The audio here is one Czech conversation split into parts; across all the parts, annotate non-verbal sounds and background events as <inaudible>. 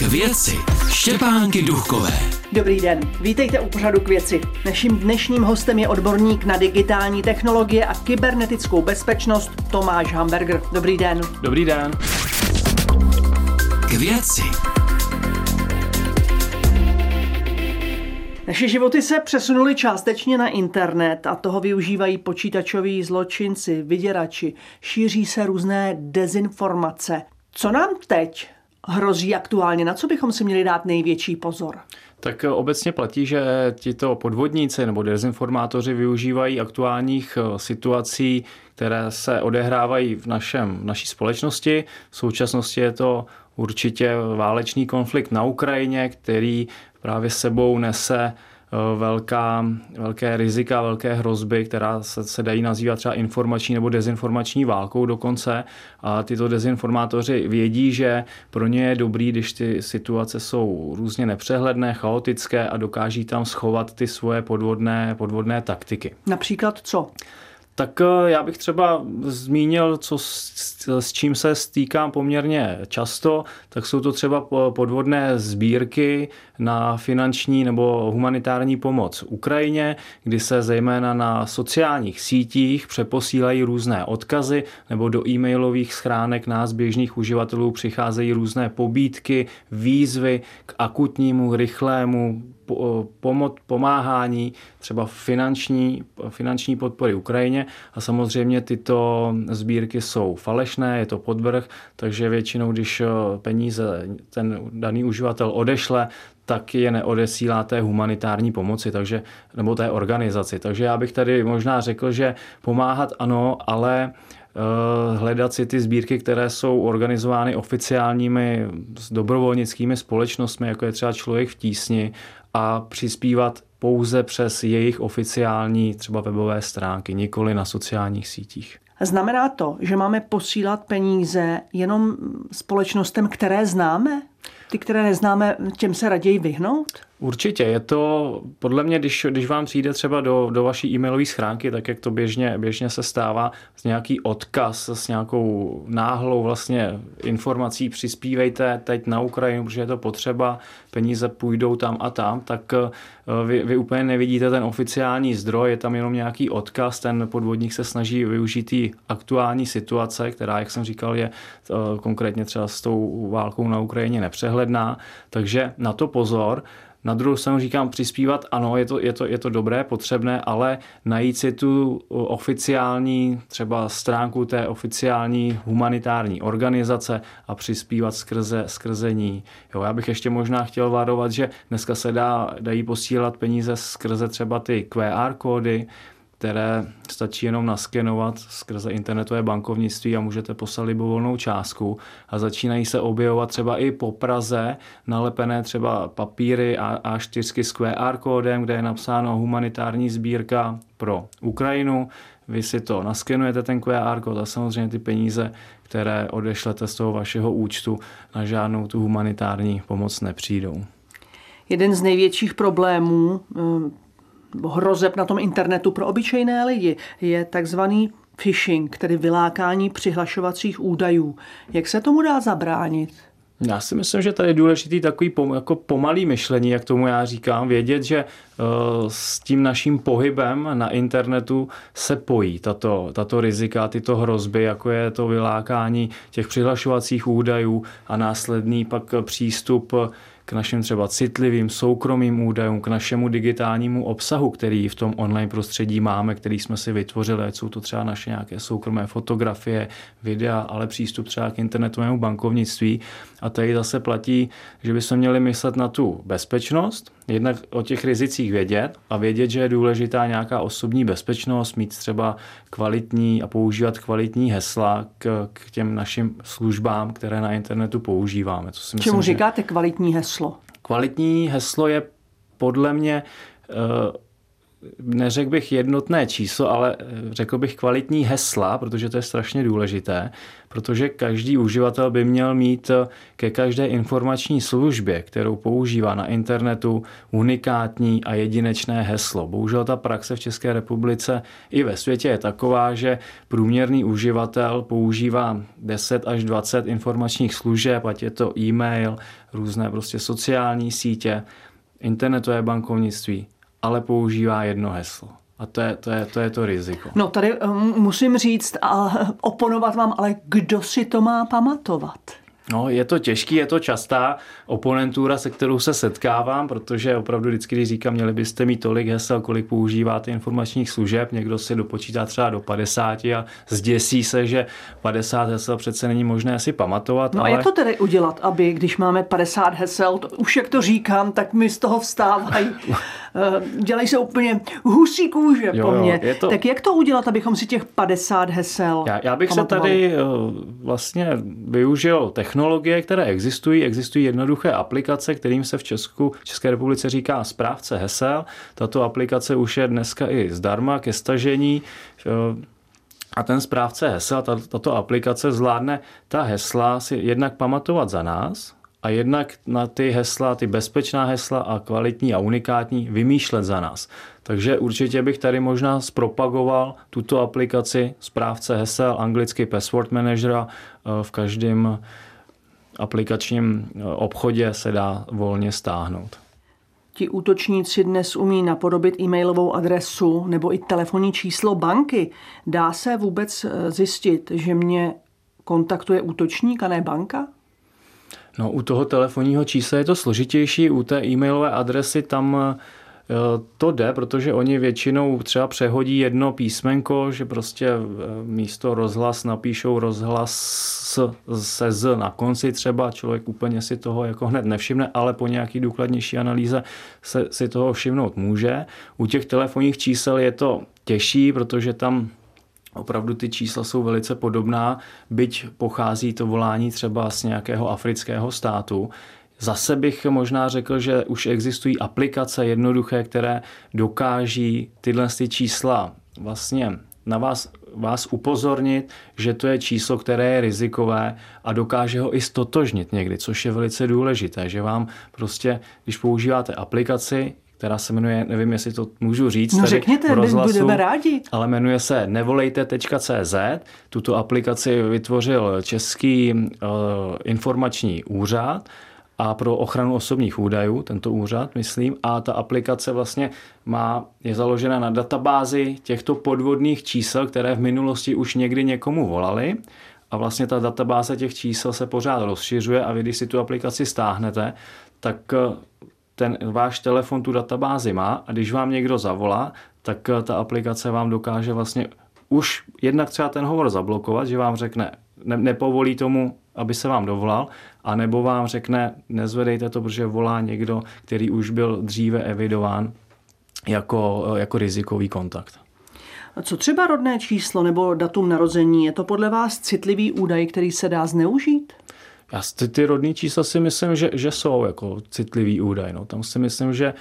K věci Štěpánky Duchové. Dobrý den, vítejte u pořadu k věci. Naším dnešním hostem je odborník na digitální technologie a kybernetickou bezpečnost Tomáš Hamburger. Dobrý den. Dobrý den. K věci Naše životy se přesunuly částečně na internet a toho využívají počítačoví zločinci, vyděrači. Šíří se různé dezinformace. Co nám teď hrozí aktuálně? Na co bychom si měli dát největší pozor? Tak obecně platí, že tito podvodníci nebo dezinformátoři využívají aktuálních eh, situací, které se odehrávají v, našem, v naší společnosti. V současnosti je to určitě válečný konflikt na Ukrajině, který právě sebou nese Eh, velká, velké rizika, velké hrozby, která se, se dají nazývat třeba informační nebo dezinformační válkou dokonce. A tyto dezinformátoři vědí, že pro ně je dobrý, když ty situace jsou různě nepřehledné, chaotické a dokáží tam schovat ty svoje podvodné, podvodné taktiky. Například co? Tak eh, já bych třeba zmínil, co s, s čím se stýkám poměrně často, tak jsou to třeba podvodné sbírky na finanční nebo humanitární pomoc Ukrajině, kdy se zejména na sociálních sítích přeposílají různé odkazy nebo do e-mailových schránek nás běžných uživatelů přicházejí různé pobídky, výzvy k akutnímu, rychlému pomoc, pomáhání, třeba finanční, finanční podpory Ukrajině a samozřejmě tyto sbírky jsou falešné, je to podvrh, takže většinou, když peníze ten daný uživatel odešle, tak je neodesílá té humanitární pomoci, takže, nebo té organizaci. Takže já bych tady možná řekl, že pomáhat ano, ale eh, hledat si ty sbírky, které jsou organizovány oficiálními dobrovolnickými společnostmi, jako je třeba Člověk v tísni, a přispívat pouze přes jejich oficiální třeba webové stránky, nikoli na sociálních sítích. Znamená to, že máme posílat peníze jenom společnostem, které známe? Ty, které neznáme, těm se raději vyhnout? Určitě, je to podle mě, když, když vám přijde třeba do, do vaší e-mailové schránky, tak jak to běžně, běžně se stává, s nějaký odkaz, s nějakou náhlou vlastně informací, přispívejte teď na Ukrajinu, protože je to potřeba, peníze půjdou tam a tam, tak eh, vy, vy úplně nevidíte ten oficiální zdroj, je tam jenom nějaký odkaz, ten podvodník se snaží využít aktuální situace, která, jak jsem říkal, je eh, konkrétně třeba s tou válkou na Ukrajině nepřehledná, takže na to pozor. Na druhou stranu říkám, přispívat, ano, je to, je, to, je to dobré, potřebné, ale najít si tu oficiální třeba stránku té oficiální humanitární organizace a přispívat skrze, skrze ní. Jo, já bych ještě možná chtěl varovat, že dneska se dá, dají posílat peníze skrze třeba ty QR kódy, které stačí jenom naskenovat skrze internetové bankovnictví a můžete poslat libovolnou částku a začínají se objevovat třeba i po Praze nalepené třeba papíry a A4 s QR kódem, kde je napsáno humanitární sbírka pro Ukrajinu. Vy si to naskenujete, ten QR kód a samozřejmě ty peníze, které odešlete z toho vašeho účtu, na žádnou tu humanitární pomoc nepřijdou. Jeden z největších problémů hrozeb na tom internetu pro obyčejné lidi je takzvaný phishing, tedy vylákání přihlašovacích údajů. Jak se tomu dá zabránit? Já si myslím, že tady je důležitý takový pom, jako pomalý myšlení, jak tomu já říkám, vědět, že uh, s tím naším pohybem na internetu se pojí tato, tato rizika, tyto hrozby, jako je to vylákání těch přihlašovacích údajů a následný pak přístup k našim třeba citlivým soukromým údajům, k našemu digitálnímu obsahu, který v tom online prostředí máme, který jsme si vytvořili, ať jsou to třeba naše nějaké soukromé fotografie, videa, ale přístup třeba k internetovému bankovnictví. A tady zase platí, že bychom měli myslet na tu bezpečnost, jednak o těch rizicích vědět a vědět, že je důležitá nějaká osobní bezpečnost, mít třeba kvalitní a používat kvalitní hesla k, k těm našim službám, které na internetu používáme. Co si myslím, Čemu říkáte že... kvalitní heslo? Kvalitní heslo je podle mě uh, neřekl bych jednotné číslo, ale eh, řekl bych kvalitní hesla, protože to je strašně důležité, protože každý uživatel by měl mít eh, ke každé informační službě, kterou používá na internetu, unikátní a jedinečné heslo. Bohužel ta praxe v České republice i ve světě je taková, že průměrný uživatel používá 10 až 20 informačních služeb, ať je to e-mail, různé prostě sociální sítě, internetové bankovnictví, ale používá jedno heslo. A to je, to je, to je to riziko. No tady um, musím říct a <laughs> oponovat vám, ale kdo si to má pamatovat? No, je to těžký, je to častá oponentura, se kterou se setkávám, protože opravdu vždycky, když říkám, měli byste mít tolik hesel, kolik používáte informačních služeb, někdo si dopočítá třeba do 50 a zděsí se, že 50 hesel přece není možné si pamatovat. No ale... a jak to tedy udělat, aby když máme 50 hesel, to, už jak to říkám, tak mi z toho vstávají, dělají se úplně husí kůže jo, po mně. Jo, to... Tak jak to udělat, abychom si těch 50 hesel Já, já bych pamatovali? se tady eh, vlastně využil technologie, které existují. Existují jednoduché aplikace, kterým se v Česku, v České republice říká správce hesel. Tato aplikace už je dneska i zdarma ke stažení. A ten správce hesel, tato aplikace zvládne ta hesla si jednak pamatovat za nás, a jednak na ty hesla, ty bezpečná hesla a kvalitní a unikátní vymýšlet za nás. Takže určitě bych tady možná zpropagoval tuto aplikaci správce hesel, anglicky Password Manager eh, v každém aplikačním eh, obchodě se dá volně stáhnout. Ti útočníci dnes umí napodobit e-mailovou adresu nebo i telefonní číslo banky. Dá se vůbec eh, zjistit, že mě kontaktuje útočník a ne banka? No, u toho telefonního čísla je to složitější, u té e-mailové adresy tam eh, to jde, protože oni většinou třeba přehodí jedno písmenko, že prostě eh, místo rozhlas napíšou rozhlas se z na konci třeba, člověk úplně si toho jako hned nevšimne, ale po nějaký důkladnější analýze se, si toho všimnout může. U těch telefonních čísel je to těžší, protože tam Opravdu ty čísla jsou velice podobná, byť pochází to volání třeba z nějakého afrického státu. Zase bych možná řekl, že už existují aplikace jednoduché, které dokáží tyhle ty čísla vlastně na vás, vás upozornit, že to je číslo, které je rizikové a dokáže ho i stotožnit někdy, což je velice důležité, že vám prostě, když používáte aplikaci, která se jmenuje, nevím, jestli to můžu říct, no řekněte, rozhlasu, budeme rádi. Ale jmenuje se nevolejte.cz. Tuto aplikaci vytvořil Český uh, informační úřad a pro ochranu osobních údajů, tento úřad, myslím, a ta aplikace vlastně má, je založena na databázi těchto podvodných čísel, které v minulosti už někdy někomu volali a vlastně ta databáze těch čísel se pořád rozšiřuje a vy, když si tu aplikaci stáhnete, tak eh, ten váš telefon tu databázi má a když vám někdo zavolá, tak eh, ta aplikace vám dokáže vlastně už jednak třeba ten hovor zablokovat, že vám řekne, ne, nepovolí tomu, aby se vám dovolal, anebo vám řekne, nezvedejte to, protože volá někdo, který už byl dříve evidován jako, jako rizikový kontakt. Co třeba rodné číslo nebo datum narození? Je to podle vás citlivý údaj, který se dá zneužít? Já ty, ty rodní čísla si myslím, že, že jsou jako citlivý údaj. No. Tam si myslím, že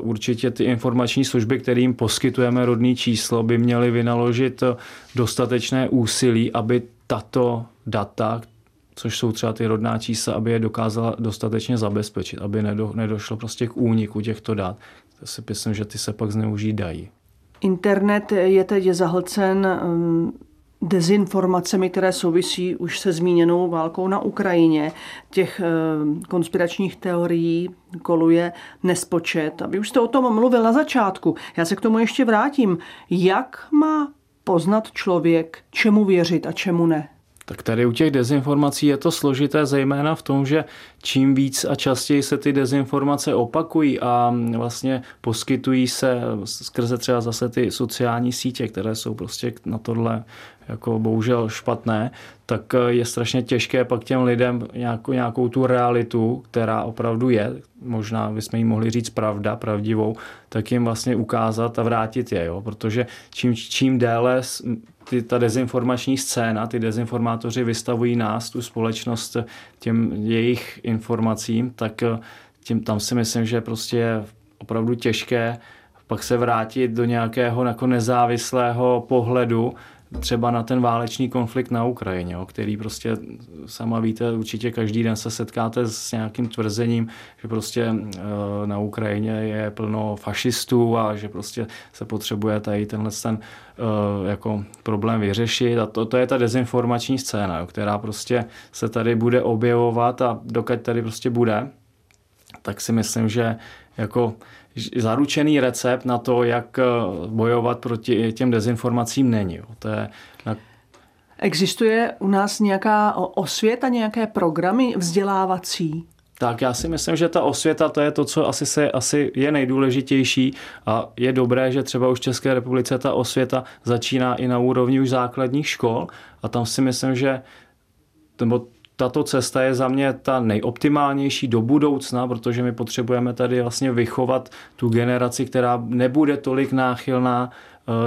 uh, určitě ty informační služby, kterým poskytujeme rodní číslo, by měly vynaložit dostatečné úsilí, aby tato data, což jsou třeba ty rodná čísla, aby je dokázala dostatečně zabezpečit, aby nedo, nedošlo prostě k úniku těchto dat. To si myslím, že ty se pak zneužít dají. Internet je teď zahlcen um, dezinformacemi, které souvisí už se zmíněnou válkou na Ukrajině. Těch um, konspiračních teorií koluje nespočet. Aby už jste o tom mluvil na začátku. Já se k tomu ještě vrátím. Jak má poznat člověk, čemu věřit a čemu ne? Tak tady u těch dezinformací je to složité zejména v tom, že čím víc a častěji se ty dezinformace opakují a vlastně poskytují se skrze třeba zase ty sociální sítě, které jsou prostě na tohle jako bohužel špatné, tak je strašně těžké pak těm lidem nějakou, nějakou tu realitu, která opravdu je, možná bychom jí mohli říct pravda, pravdivou, tak jim vlastně ukázat a vrátit je, jo? protože čím, čím déle ty, ta dezinformační scéna, ty dezinformátoři vystavují nás, tu společnost, těm jejich informacím, tak tím, tam si myslím, že prostě je opravdu těžké pak se vrátit do nějakého jako nezávislého pohledu třeba na ten válečný konflikt na Ukrajině, jo, který prostě sama víte, určitě každý den se setkáte s nějakým tvrzením, že prostě e, na Ukrajině je plno fašistů a že prostě se potřebuje tady tenhle ten e, jako problém vyřešit. A to, to je ta dezinformační scéna, jo, která prostě se tady bude objevovat a dokud tady prostě bude, tak si myslím, že jako zaručený recept na to, jak eh, bojovat proti těm dezinformacím není. To je na... Existuje u nás nějaká osvěta, nějaké programy vzdělávací? Tak já si myslím, že ta osvěta to je to, co asi, se, asi je nejdůležitější a je dobré, že třeba už v České republice ta osvěta začíná i na úrovni už základních škol a tam si myslím, že nebo tato cesta je za mě ta nejoptimálnější do budoucna, protože my potřebujeme tady vlastně vychovat tu generaci, která nebude tolik náchylná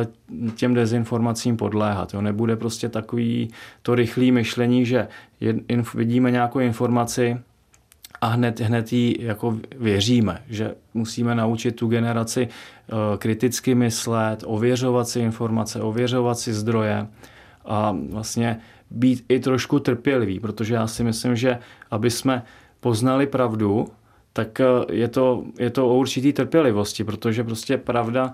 eh, těm dezinformacím podléhat. Jo. Nebude prostě takový to rychlé myšlení, že vidíme nějakou informaci a hned, hned jí jako věříme, že musíme naučit tu generaci eh, kriticky myslet, ověřovat si informace, ověřovat si zdroje a vlastně být i trošku trpělivý, protože já si myslím, že aby jsme poznali pravdu, tak eh, je to, je to o určitý trpělivosti, protože prostě pravda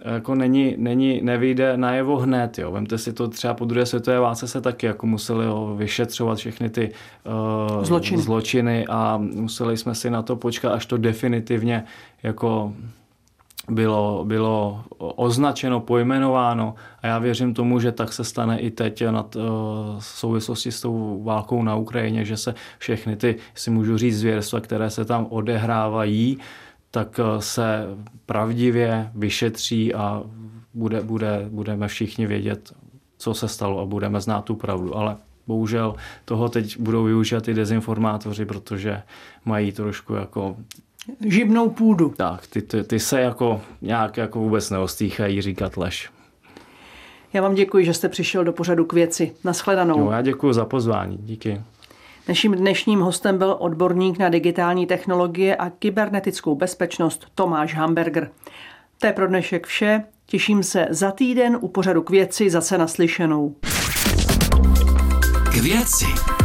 eh, jako není, není, nevyjde najevo hned. Jo. Vemte si to třeba po druhé světové válce se taky jako museli jo, vyšetřovat všechny ty uh, zločiny. zločiny a museli jsme si na to počkat, až to definitivně jako bylo, bylo označeno, pojmenováno a já věřím tomu, že tak se stane i teď nad, uh, souvislosti s tou válkou na Ukrajině, že se všechny ty, si můžu říct, zvěrstva, které se tam odehrávají, tak uh, se pravdivě vyšetří a bude, bude, budeme všichni vědět, co se stalo a budeme znát tu pravdu. Ale bohužel toho teď budou využívat i dezinformátoři, protože mají trošku jako živnou půdu. Tak, ty, ty, ty se jako nějak jako vůbec neostýchají říkat lež. Já vám děkuji, že jste přišel do pořadu k věci. Naschledanou. No, já děkuji za pozvání. Díky. Naším dnešním hostem byl odborník na digitální technologie a kybernetickou bezpečnost Tomáš Hamburger. To je pro dnešek vše. Těším se za týden u pořadu k věci zase naslyšenou. K věci.